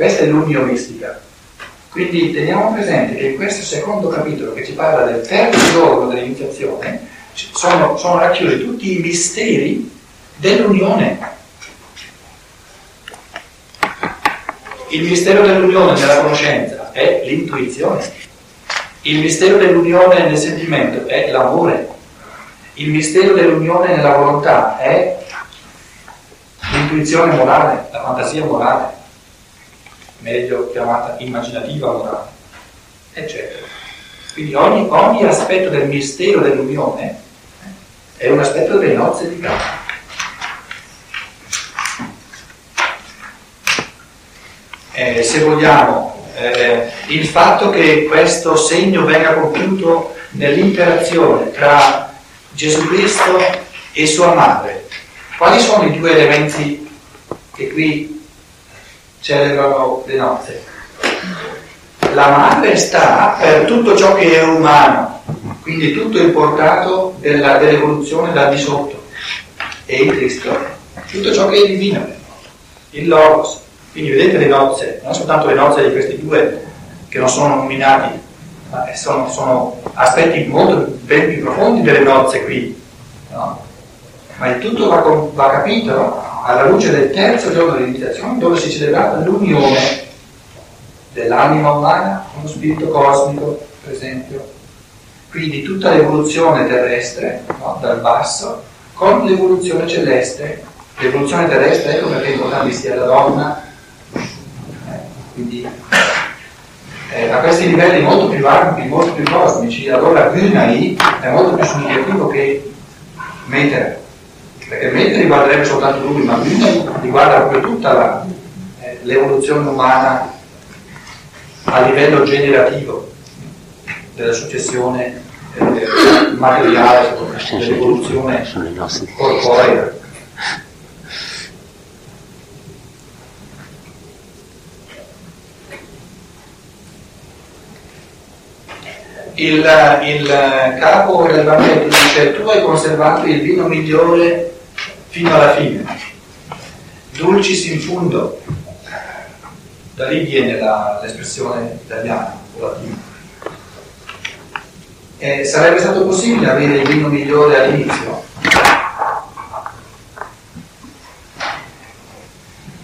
Questa è l'unionistica. Quindi teniamo presente che in questo secondo capitolo che ci parla del terzo giorno dell'iniziazione sono, sono racchiusi tutti i misteri dell'unione. Il mistero dell'unione nella conoscenza è l'intuizione. Il mistero dell'unione nel sentimento è l'amore. Il mistero dell'unione nella volontà è l'intuizione morale, la fantasia morale meglio chiamata immaginativa morale, eccetera. Quindi ogni, ogni aspetto del mistero dell'unione è un aspetto delle nozze di Cana. Eh, se vogliamo, eh, il fatto che questo segno venga compiuto nell'interazione tra Gesù Cristo e sua madre, quali sono i due elementi che qui celebrano le nozze. La madre sta per tutto ciò che è umano, quindi tutto il portato della, dell'evoluzione da di sotto. E il Cristo, tutto ciò che è divino, il Logos. Quindi vedete le nozze, non soltanto le nozze di questi due che non sono nominati, ma sono, sono aspetti molto ben più profondi delle nozze qui. No? Ma il tutto va, va capito alla luce del terzo giorno dell'iniziazione dove si celebrava l'unione dell'anima umana con lo spirito cosmico, per esempio. Quindi tutta l'evoluzione terrestre, no, dal basso, con l'evoluzione celeste. L'evoluzione terrestre, ecco perché è importante sia la donna. Eh, quindi eh, a questi livelli molto più ampi, molto più cosmici, allora Gunai è molto più significativo che Meter perché mentre riguarderebbe soltanto lui, ma lui riguarda proprio tutta la, eh, l'evoluzione umana a livello generativo della successione eh, materiale, dell'evoluzione corporea. Il, il capo del Vangelo dice tu hai conservato il vino migliore fino alla fine. Dulcis in fundo, da lì viene la, l'espressione italiana o latina. Eh, sarebbe stato possibile avere il vino migliore all'inizio?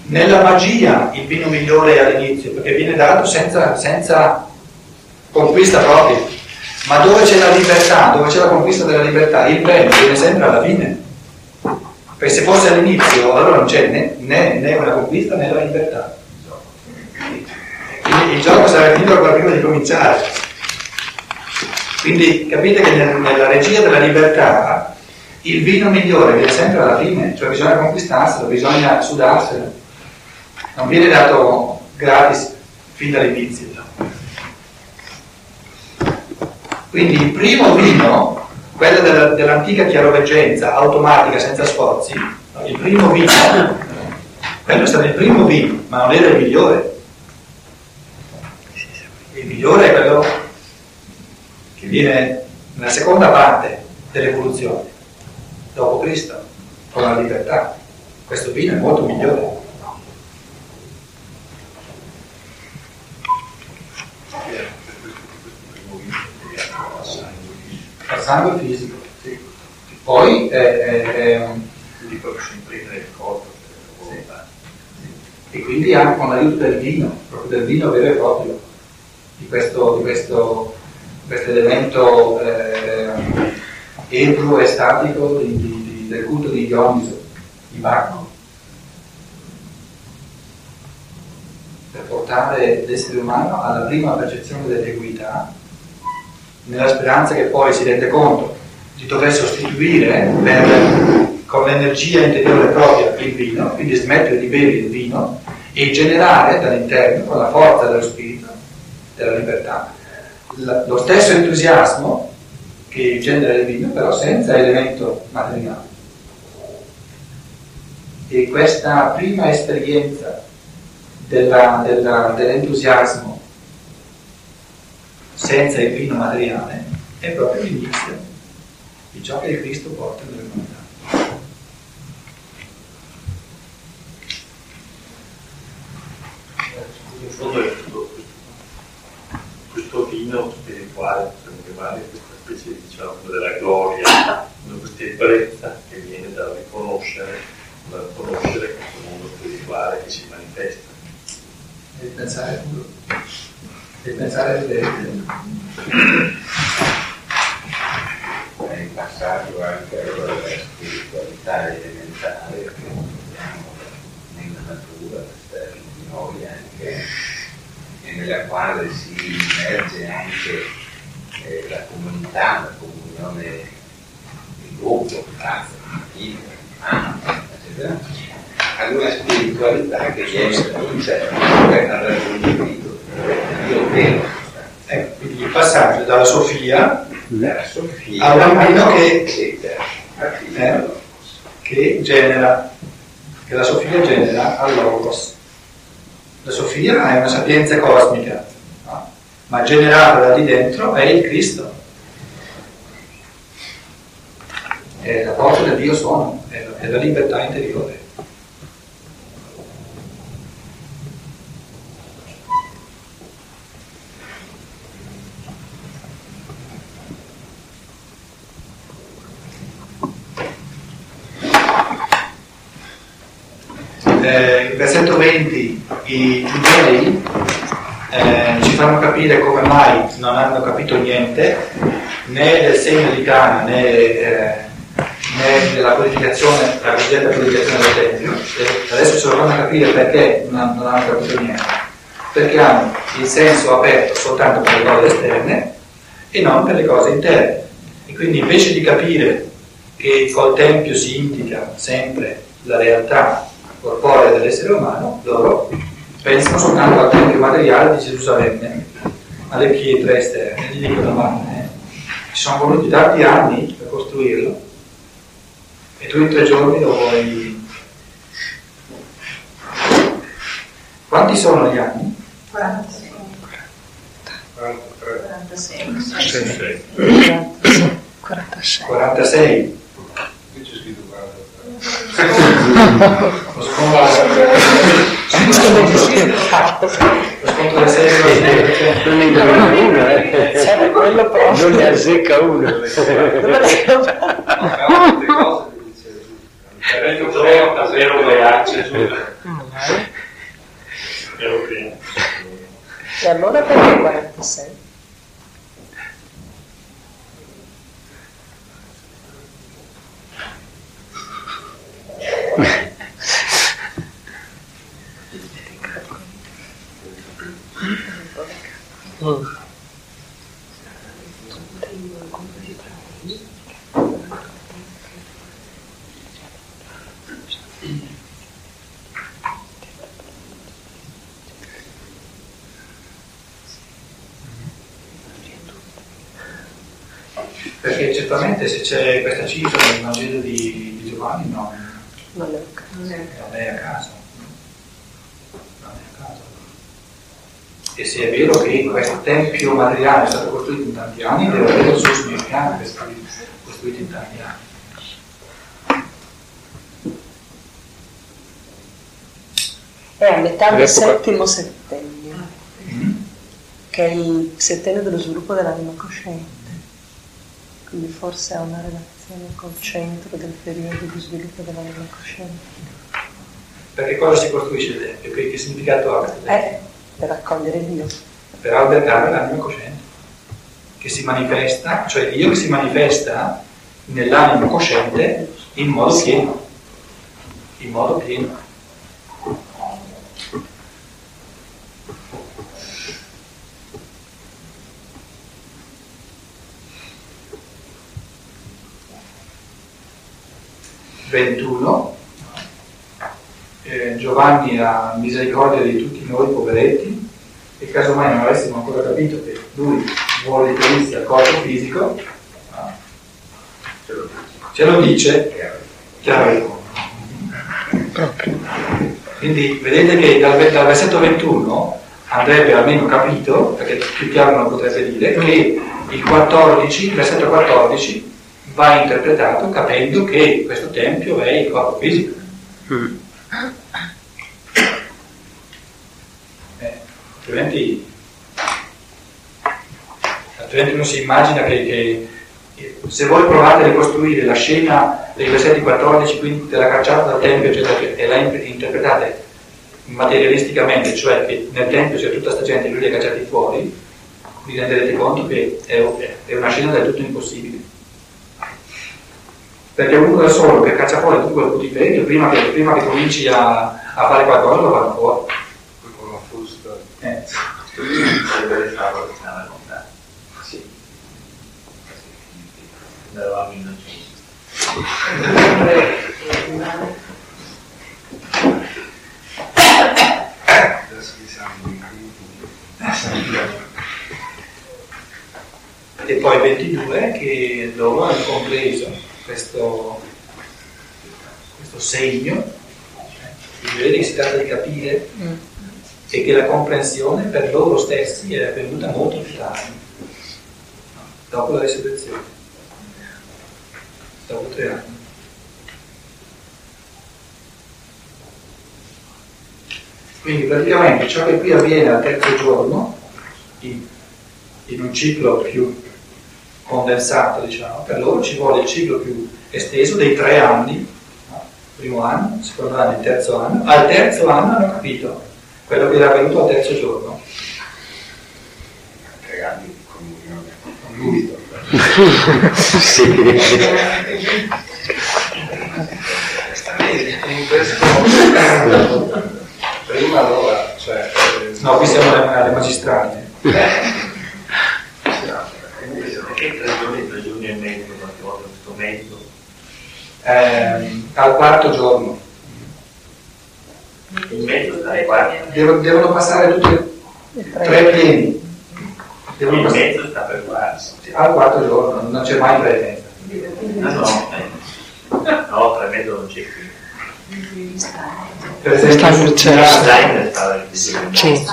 Nella magia il vino migliore è all'inizio, perché viene dato senza, senza conquista propria. Ma dove c'è la libertà, dove c'è la conquista della libertà, il bene viene sempre alla fine. Perché se fosse all'inizio allora non c'è né, né, né una conquista né la libertà. Quindi il gioco sarebbe finito ancora prima di cominciare. Quindi capite che nel, nella regia della libertà il vino migliore viene sempre alla fine, cioè bisogna conquistarselo, bisogna sudarselo. Non viene dato gratis fin dall'inizio. Quindi il primo vino quella della, dell'antica chiaroveggenza automatica senza sforzi, il primo vino, quello è stato il primo vino, ma non era il migliore. Il migliore è quello che viene nella seconda parte dell'evoluzione, dopo Cristo, con la libertà. Questo vino è molto migliore. Sangue fisico. Sì. Poi è, è, è un... Quindi proprio si imprime il corpo, sì. E quindi anche con l'aiuto del vino, proprio del vino vero e proprio, di questo, di questo, questo elemento eh, ebro e statico di, di, di, del culto di Dioniso, di Bacco. Per portare l'essere umano alla prima percezione dell'equità nella speranza che poi si rende conto di dover sostituire per, con l'energia interiore propria il vino, quindi smettere di bere il vino e generare dall'interno, con la forza dello spirito, della libertà, lo stesso entusiasmo che genera il vino, però senza elemento materiale. E questa prima esperienza della, della, dell'entusiasmo senza il vino materiale è proprio l'inizio di ciò che Cristo porta nell'umanità. in fondo è tutto questo vino spirituale, possiamo chiamare questa specie diciamo, della gloria, questa ebbrezza che viene dal riconoscere, dal conoscere questo mondo spirituale che si manifesta. E pensare, e pensare le... È il passaggio anche allora della spiritualità elementare che vediamo nella natura, questa di noi anche, e nella quale si immerge anche eh, la comunità, la comunione di gruppo, casa, famiglia, mamma, eccetera, ad una spiritualità che viene da un raggiungimento Dio vero. Ecco, quindi il passaggio dalla Sofia Dalla Sofia Al bambino che- a Eh? che genera, che la Sofia genera al Logos. La Sofia è una sapienza cosmica, no? ma generata da lì dentro è il Cristo. È la porta del Dio suono, è la, è la libertà interiore. Eh, il versetto 20, i giudei eh, ci fanno capire come mai non hanno capito niente né del segno di Cana né, eh, né della purificazione, la cosiddetta purificazione del Tempio. E adesso ci dovranno capire perché non, non hanno capito niente. Perché hanno il senso aperto soltanto per le cose esterne e non per le cose interne. E quindi invece di capire che col Tempio si indica sempre la realtà corporea dell'essere umano, loro pensano soltanto al Tempio materiale di Gerusalemme, alle pietre esterne, gli dicono ma eh, ci sono voluti tanti anni per costruirlo e tu in tre giorni lo vuoi... Quanti sono gli anni? 46. 46. 46. 46. Qui c'è scritto 43. Lo sconto, 6 perché Non ne indovina uno, eh. Serve quello Non ne azzecca uno. Zero, davvero Ero prima. E allora perché 46? Perché certamente se c'è questa cifra nel Vangelo di, di Giovanni non, Non è un caso. non è a caso. Non è a caso. E se è vero che questo tempio materiale è stato costruito in tanti anni, deve avere il suo significato che è stato costruito in tanti anni. È a metà del settimo settennio, Mm? che è il settennio dello sviluppo dell'anima cosciente. Quindi forse ha una relazione col centro del periodo di sviluppo dell'anima cosciente. Perché cosa si costruisce il tempio? Che, significato ha questo tempio? È per accogliere Dio. per albergare l'anima cosciente, che si manifesta, cioè Dio che si manifesta nell'anima cosciente in modo pieno. In modo pieno. Ventuno. Eh, Giovanni ha misericordia di tutti noi poveretti e casomai non avessimo ancora capito che lui vuole riferirsi al corpo fisico, ce lo dice chiaramente. Quindi vedete che dal, versetto 21 andrebbe almeno capito, perché più chiaro non potrebbe dire, che il 14, il versetto 14 va interpretato capendo che questo tempio è il corpo fisico. Eh, altrimenti, altrimenti uno si immagina che, che se voi provate a ricostruire la scena dei versetti 14, quindi della cacciata dal Tempio, eccetera, e la interpretate materialisticamente, cioè che nel Tempio c'è tutta questa gente e lui li ha cacciati fuori, vi renderete conto che è, è una scena del tutto impossibile. Perché uno da solo che caccia fuori tutto quel putiferio, prima che, prima che cominci a, a, fare qualcosa lo fanno fuori. Con una frusta. Eh. Sì. Eravamo innocenti. Che. E poi 22 che loro hanno compreso questo, questo segno, che si tratta di capire e che la comprensione per loro stessi è avvenuta molto più tardi, dopo la resurrezione, dopo tre anni. Quindi praticamente ciò che qui avviene al terzo giorno, in, in un ciclo più condensato, diciamo, per loro ci vuole il ciclo più esteso dei tre anni, no? primo anno, secondo anno, il terzo anno. Al terzo anno hanno capito quello che era avvenuto al terzo giorno. Tre anni di comunione con lui. sì. In questo prima allora, cioè, eh, No, qui siamo alle, alle magistrali. Perché tre giorni, tre giorni e mezzo, qualche volta questo mezzo? Ehm, al quarto giorno. In mezzo qua. Devo- devono passare tutti e tre pieni. Devono In passare mezzo sta per farsi. al quarto giorno, non c'è mai tre e mezza. No, no. eh. No, tre e mezzo non c'è qui. Per esempio, Stanno su- certo. Steiner dire. Sì.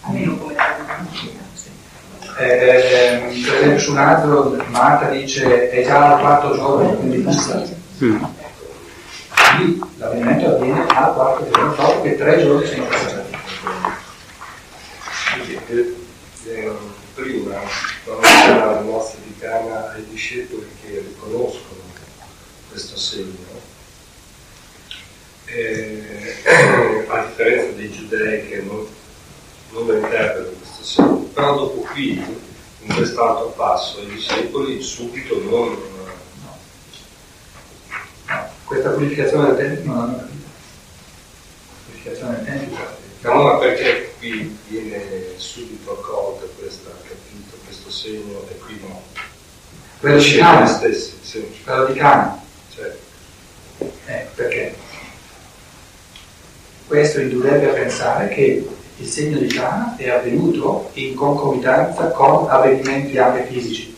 almeno come eh, ehm, per esempio su un altro Marta dice è già al quarto giorno, quindi passa. Mm. Lì l'avvenimento avviene al quarto giorno, dopo che tre giorni sono passati. eh, eh, prima quando c'era la mostra di Cana ai discepoli che riconoscono questo segno, eh, a differenza dei giudei che non, non lo interpretano questo segno, però dopo qui, in quest'altro passo, i discepoli subito non, No, questa purificazione del Tempio non l'hanno capito. Purificazione del Tempio. No, ma perché qui viene subito accolta questa, capito, questo segno e qui no. Quello di Cana, stessi, sì, quello di Cana. cioè, Eh, perché? Questo indurrebbe a pensare che il segno di Cana è avvenuto in concomitanza con avvenimenti anche fisici.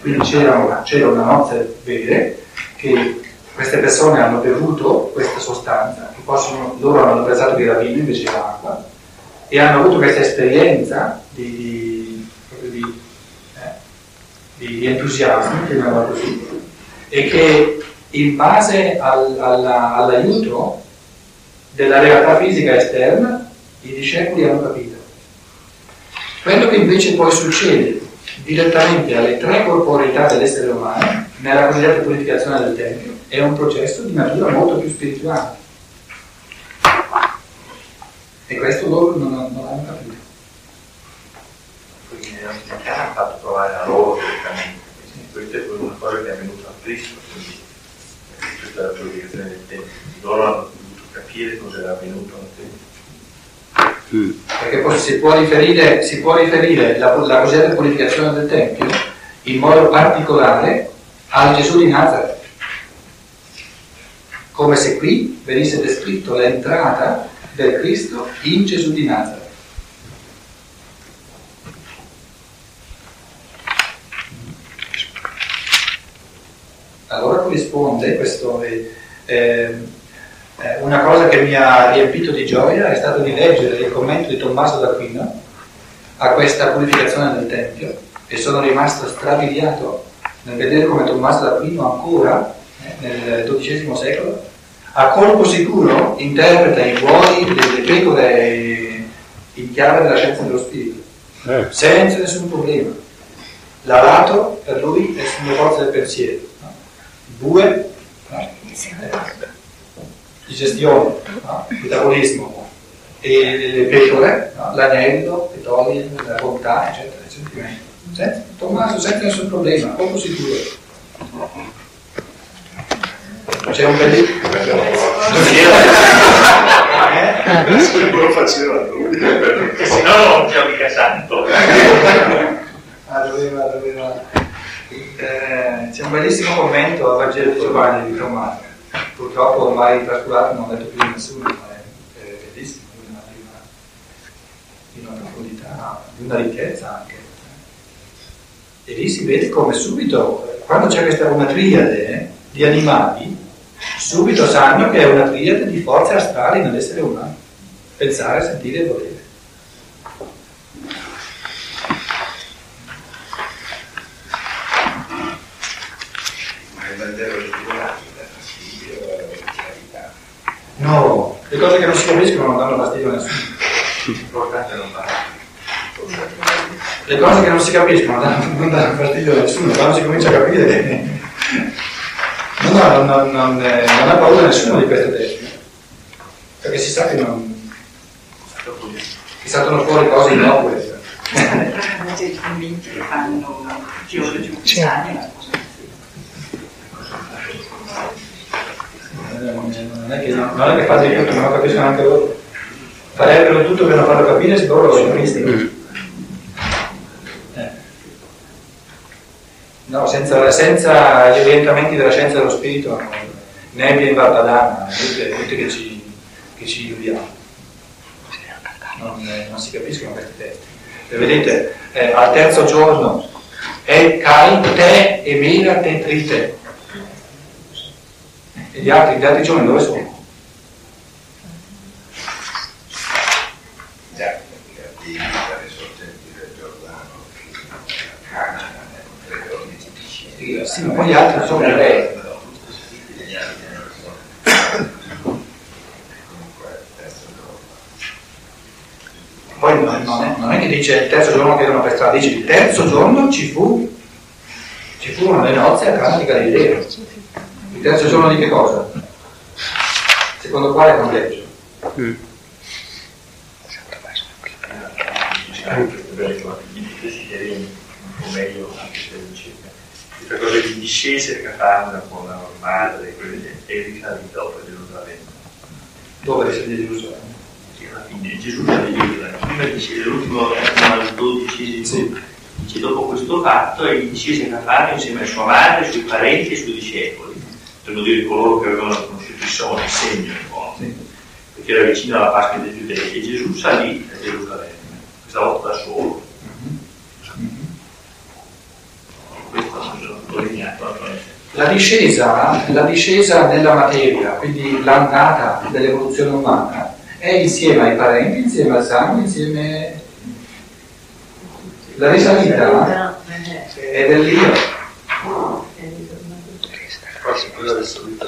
Quindi c'era una, c'era una nozze vera che queste persone hanno bevuto questa sostanza, che possono, loro hanno pensato che era vino invece era acqua, e hanno avuto questa esperienza di, di, di, eh, di entusiasmo, chiamiamola così, e che in base al- alla- all'aiuto della realtà fisica esterna i discepoli hanno capito. Quello che invece poi succede direttamente alle tre corporeità dell'essere umano, nella cosiddetta purificazione del Tempio, è un processo di natura molto più spirituale. E questo loro non, non hanno capito. Quindi in casa hanno fatto provare a loro direttamente. Questa è una cosa che è avvenuta a Cristo, quindi questa è la purificazione del tempo. Loro hanno dovuto capire cosa era avvenuto al tempo. Mm. Perché poi si può riferire, si può riferire la, la cosiddetta purificazione del Tempio in modo particolare al Gesù di Nazareth. Come se qui venisse descritto l'entrata del Cristo in Gesù di Nazareth. Allora corrisponde questo. eh, eh, una cosa che mi ha riempito di gioia è stato di leggere il commento di Tommaso d'Aquino a questa purificazione del Tempio e sono rimasto strabiliato nel vedere come Tommaso d'Aquino ancora eh, nel XII secolo a colpo sicuro interpreta i buoi delle pecore, in chiave della scienza dello spirito, Eh, senza nessun problema. L'alato per lui è sulle forze del pensiero, no? bue no? Eh, digestione, no? metabolismo, e le pecore, no? l'agnello che toglie la bontà, eccetera, sentimenti. Senza, Tommaso, senza nessun problema, poco sicuro. C'è un bellissimo. Quello lo faceva lui. Se no non c'è mica santo. Ah, doveva, doveva. Eh, c'è un bellissimo commento al Vangelo Giovanni di Tommaso. Purtroppo ormai trascurato, non ho detto più nessuno, ma è, bellissimo, di una, una, di una profondità, di una ricchezza anche. E lì si vede come subito, quando c'è questa una triade di animali, subito sanno che è una triade di forze astrali nell'essere umano. Pensare, sentire e volere. Ma il Vangelo di Giovanni dà fastidio alla verità. No, le cose che non si capiscono non danno fastidio a nessuno. L'importante è non parlare. Le cose che non si capiscono non danno, fastidio a nessuno, quando si comincia a capire. No, no, non, non, eh, non ha paura nessuno di queste testi. Perché si sa che non. che saltano fuori cose innocue. Invece i convinti che fanno geologi ufficiali, ma cosa Non è che, non è che fanno di tutto, non lo capiscono anche loro. Farebbero tutto per non farlo capire se loro lo capiscono. Eh. No, senza, senza gli orientamenti della scienza dello spirito, nebbia in Valpadana, tutte, tutte che ci, che ci illudiamo. Non, eh, non si capiscono questi testi. E vedete, eh, al terzo giorno, e cai te e mira te trite. E gli altri, gli altri giorni dove sono? Sì, ma poi gli altri sono ebrei. Poi non, è, non è che dice il terzo giorno che erano per strada, dice il terzo giorno ci fu, ci furono le nozze a Cana di Galilea. Il terzo giorno di che cosa? Secondo quale congreggio? Anche per questi terreni, un po' meglio anche se ricerca. Questa cosa di discese che fanno con la madre, e risalì dopo Gerusalemme. Dove risale Gerusalemme? Che alla fine Gesù sale Gerusalemme. Prima dice l'ultimo dodicesimo. Sì. Dice dopo questo fatto egli discese a Cafarno insieme a sua madre, ai suoi parenti e ai suoi discepoli. Per dire coloro che avevano conosciuto il sogno, il segno un po'. Sì. Perché era vicino alla Pasqua dei Giudei e Gesù salì a Gerusalemme, questa volta da solo. Questo è sottolineato naturalmente. La discesa, la discesa nella materia, quindi l'andata dell'evoluzione umana, è insieme ai parenti, insieme al sangue, insieme... La risalita è dell'io. Quella del solito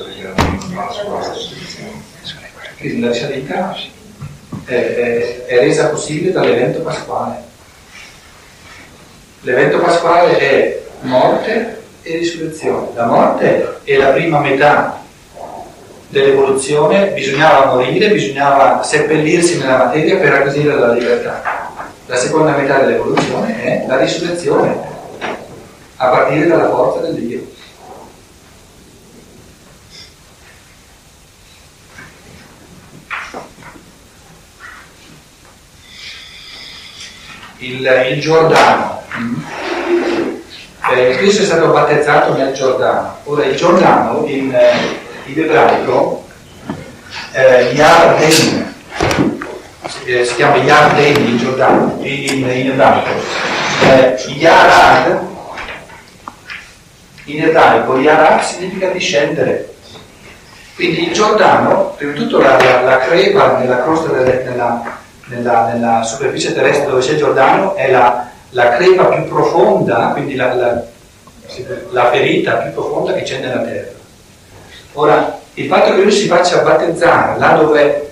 Quindi la risalita è, è- è resa possibile dall'evento pasquale. L'evento pasquale è morte e risurrezione. La morte è la prima metà dell'evoluzione, bisognava morire, bisognava seppellirsi nella materia per acquisire la libertà. La seconda metà dell'evoluzione è la risurrezione, a partire dalla forza del Dio. Il, il Giordano. Eh, Cristo è stato battezzato nel Giordano. Ora il Giordano in, eh, in ebraico eh, Yarden, eh, si chiama Yarden in Giordano, in, in ebraico. Eh, Yarad, in ebraico Yarad significa discendere. Quindi il Giordano, prima di tutto la, la, la creva nella crosta delle, nella, nella, nella superficie terrestre dove c'è Giordano è la, la creva più profonda, quindi la, la- la ferita più profonda che c'è nella terra. Ora, il fatto che lui si faccia battezzare là dove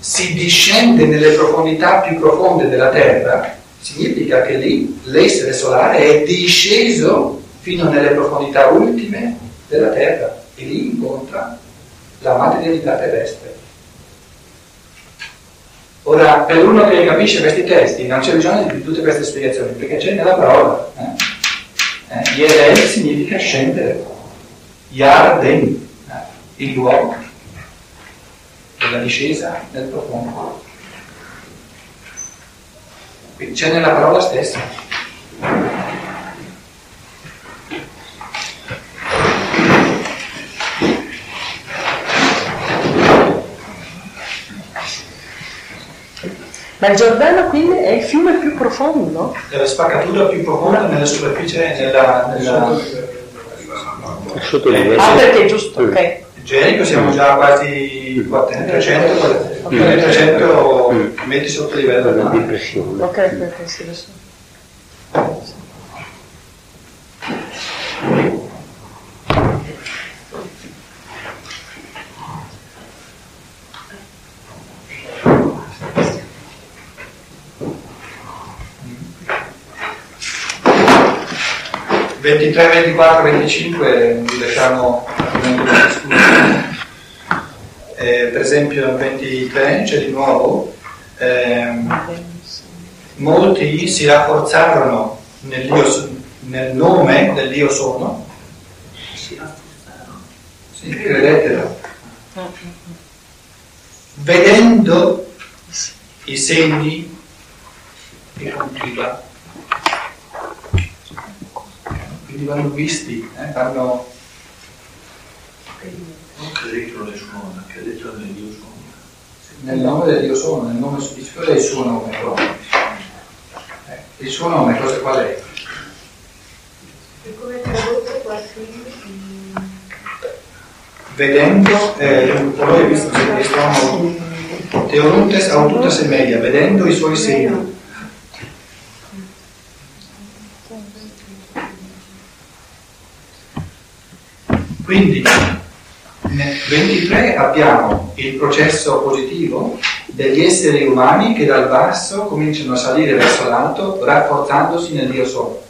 si discende nelle profondità più profonde della Terra, significa che lì l'essere solare è disceso fino nelle profondità ultime della Terra e lì incontra la materialità terrestre. Ora, per uno che capisce questi testi, non c'è bisogno di tutte queste spiegazioni, perché c'è nella parola. Eh? Eh, Yerel significa scendere, Yarden, eh? il luogo della discesa nel profondo. C'è nella parola stessa. Ma il Giordano quindi è il fiume più profondo? È la spaccatura più profonda nella superficie, nella, nella... Sotto il Ah, perché è giusto, ok. Gerico siamo già quasi 300, 300 metri sotto il livello del di mare. pressione. Ok, ok, sì, adesso. 23, 24, 25 li lasciamo discutere. Eh, per esempio nel 23 c'è di nuovo ehm, molti si rafforzarono nel, nel nome del Dio sono. Sì, credettero vedendo i segni che compiva quindi vanno visti eh, vanno Non credetelo nel suo nome, credetelo nel Dio suo nome. nel nome del Dio sono nel nome è il suo nome però? Eh, il suo nome cosa qual è? E come tradotto qua vedendo eh, voi visto se questo Teoruntes aututas e media vedendo i suoi segni quindi nel 23 abbiamo il processo positivo degli esseri umani che dal basso cominciano a salire verso l'alto rafforzandosi nel Dio solo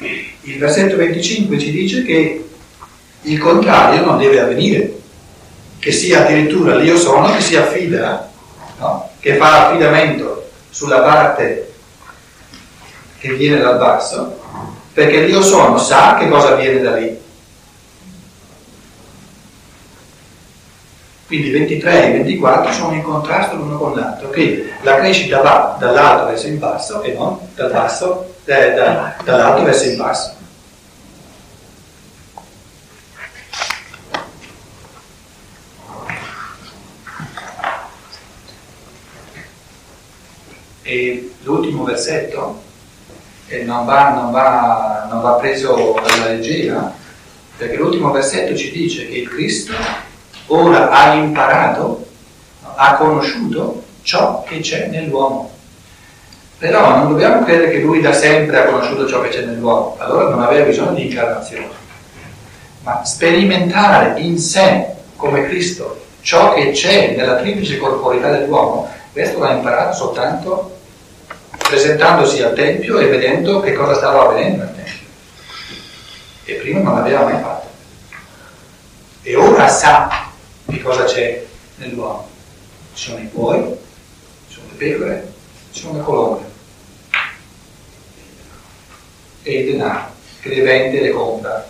il versetto 25 ci dice che il contrario non deve avvenire, che sia addirittura l'io sono che si affida, no? che fa affidamento sulla parte che viene dal basso, perché l'io sono sa che cosa viene da lì. Quindi 23 e 24 sono in contrasto l'uno con l'altro, che la crescita va dall'alto verso il basso e non dal basso, eh, da- dall'alto verso il basso. E l'ultimo versetto eh, non, va, non va- non va preso alla leggera, perché l'ultimo versetto ci dice che il Cristo ora ha imparato, ha conosciuto ciò che c'è nell'uomo. Però non dobbiamo credere che lui da sempre ha conosciuto ciò che c'è nell'uomo, allora non aveva bisogno di incarnazione. Ma sperimentare in sé, come Cristo, ciò che c'è nella triplice corporità dell'uomo, questo l'ha imparato soltanto presentandosi al Tempio e vedendo che cosa stava avvenendo al Tempio. E prima non l'aveva mai fatto. E ora sa che cosa c'è nell'uomo. Ci sono i buoi, ci sono le pecore, ci sono le colombe. E il denaro che le vende e le compra.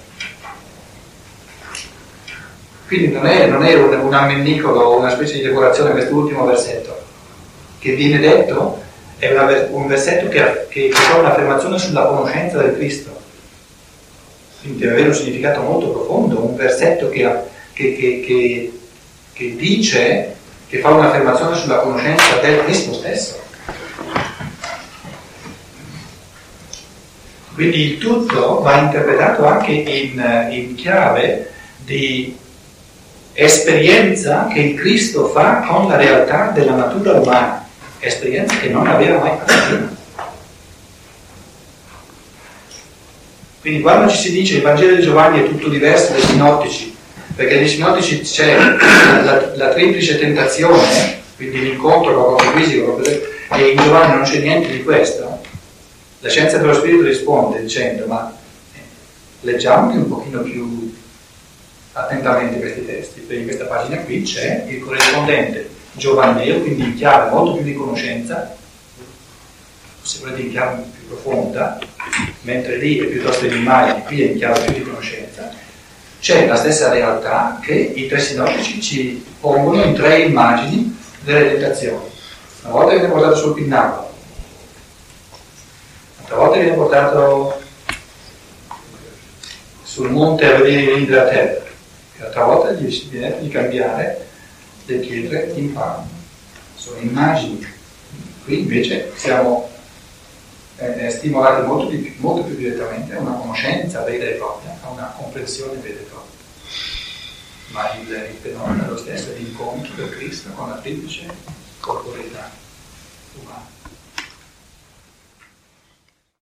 Quindi non è, non è un, un ammennicolo una specie di decorazione quest'ultimo versetto. Che viene detto è una un versetto che, che, che fa un'affermazione sulla conoscenza del Cristo. Quindi deve avere un significato molto profondo, un versetto che, che- che- dice, che fa un'affermazione sulla conoscenza del Cristo stesso. Quindi il tutto va interpretato anche in, in chiave di esperienza che il Cristo fa con la realtà della natura umana, esperienza che non aveva mai fatto prima. Quindi quando ci si dice il Vangelo di Giovanni è tutto diverso dai sinottici, perché nei sinottici c'è la, la triplice tentazione quindi l'incontro con la cosa fisica, e in Giovanni non c'è niente di questo. La scienza dello spirito risponde dicendo, ma eh, leggiamo un pochino più attentamente questi testi, perché in questa pagina qui c'è il corrispondente giovanneo, quindi in chiave molto più di conoscenza, se volete in chiave più profonda, mentre lì è piuttosto in immagini, qui è in chiave più di conoscenza, c'è la stessa realtà che i tre sinottici ci pongono in tre immagini delle tentazioni. Una volta viene portato sul pinnacolo, un'altra volta viene portato sul monte a vedere i regni della terra, e l'altra volta gli viene di cambiare le pietre in pane. Sono immagini. Qui invece siamo eh, stimolati molto, di, molto, più direttamente a una conoscenza vera e propria, a una comprensione vera e propria. Ma il, il fenomeno è lo stesso, l'incontro del Cristo con la triplice corporeità umana.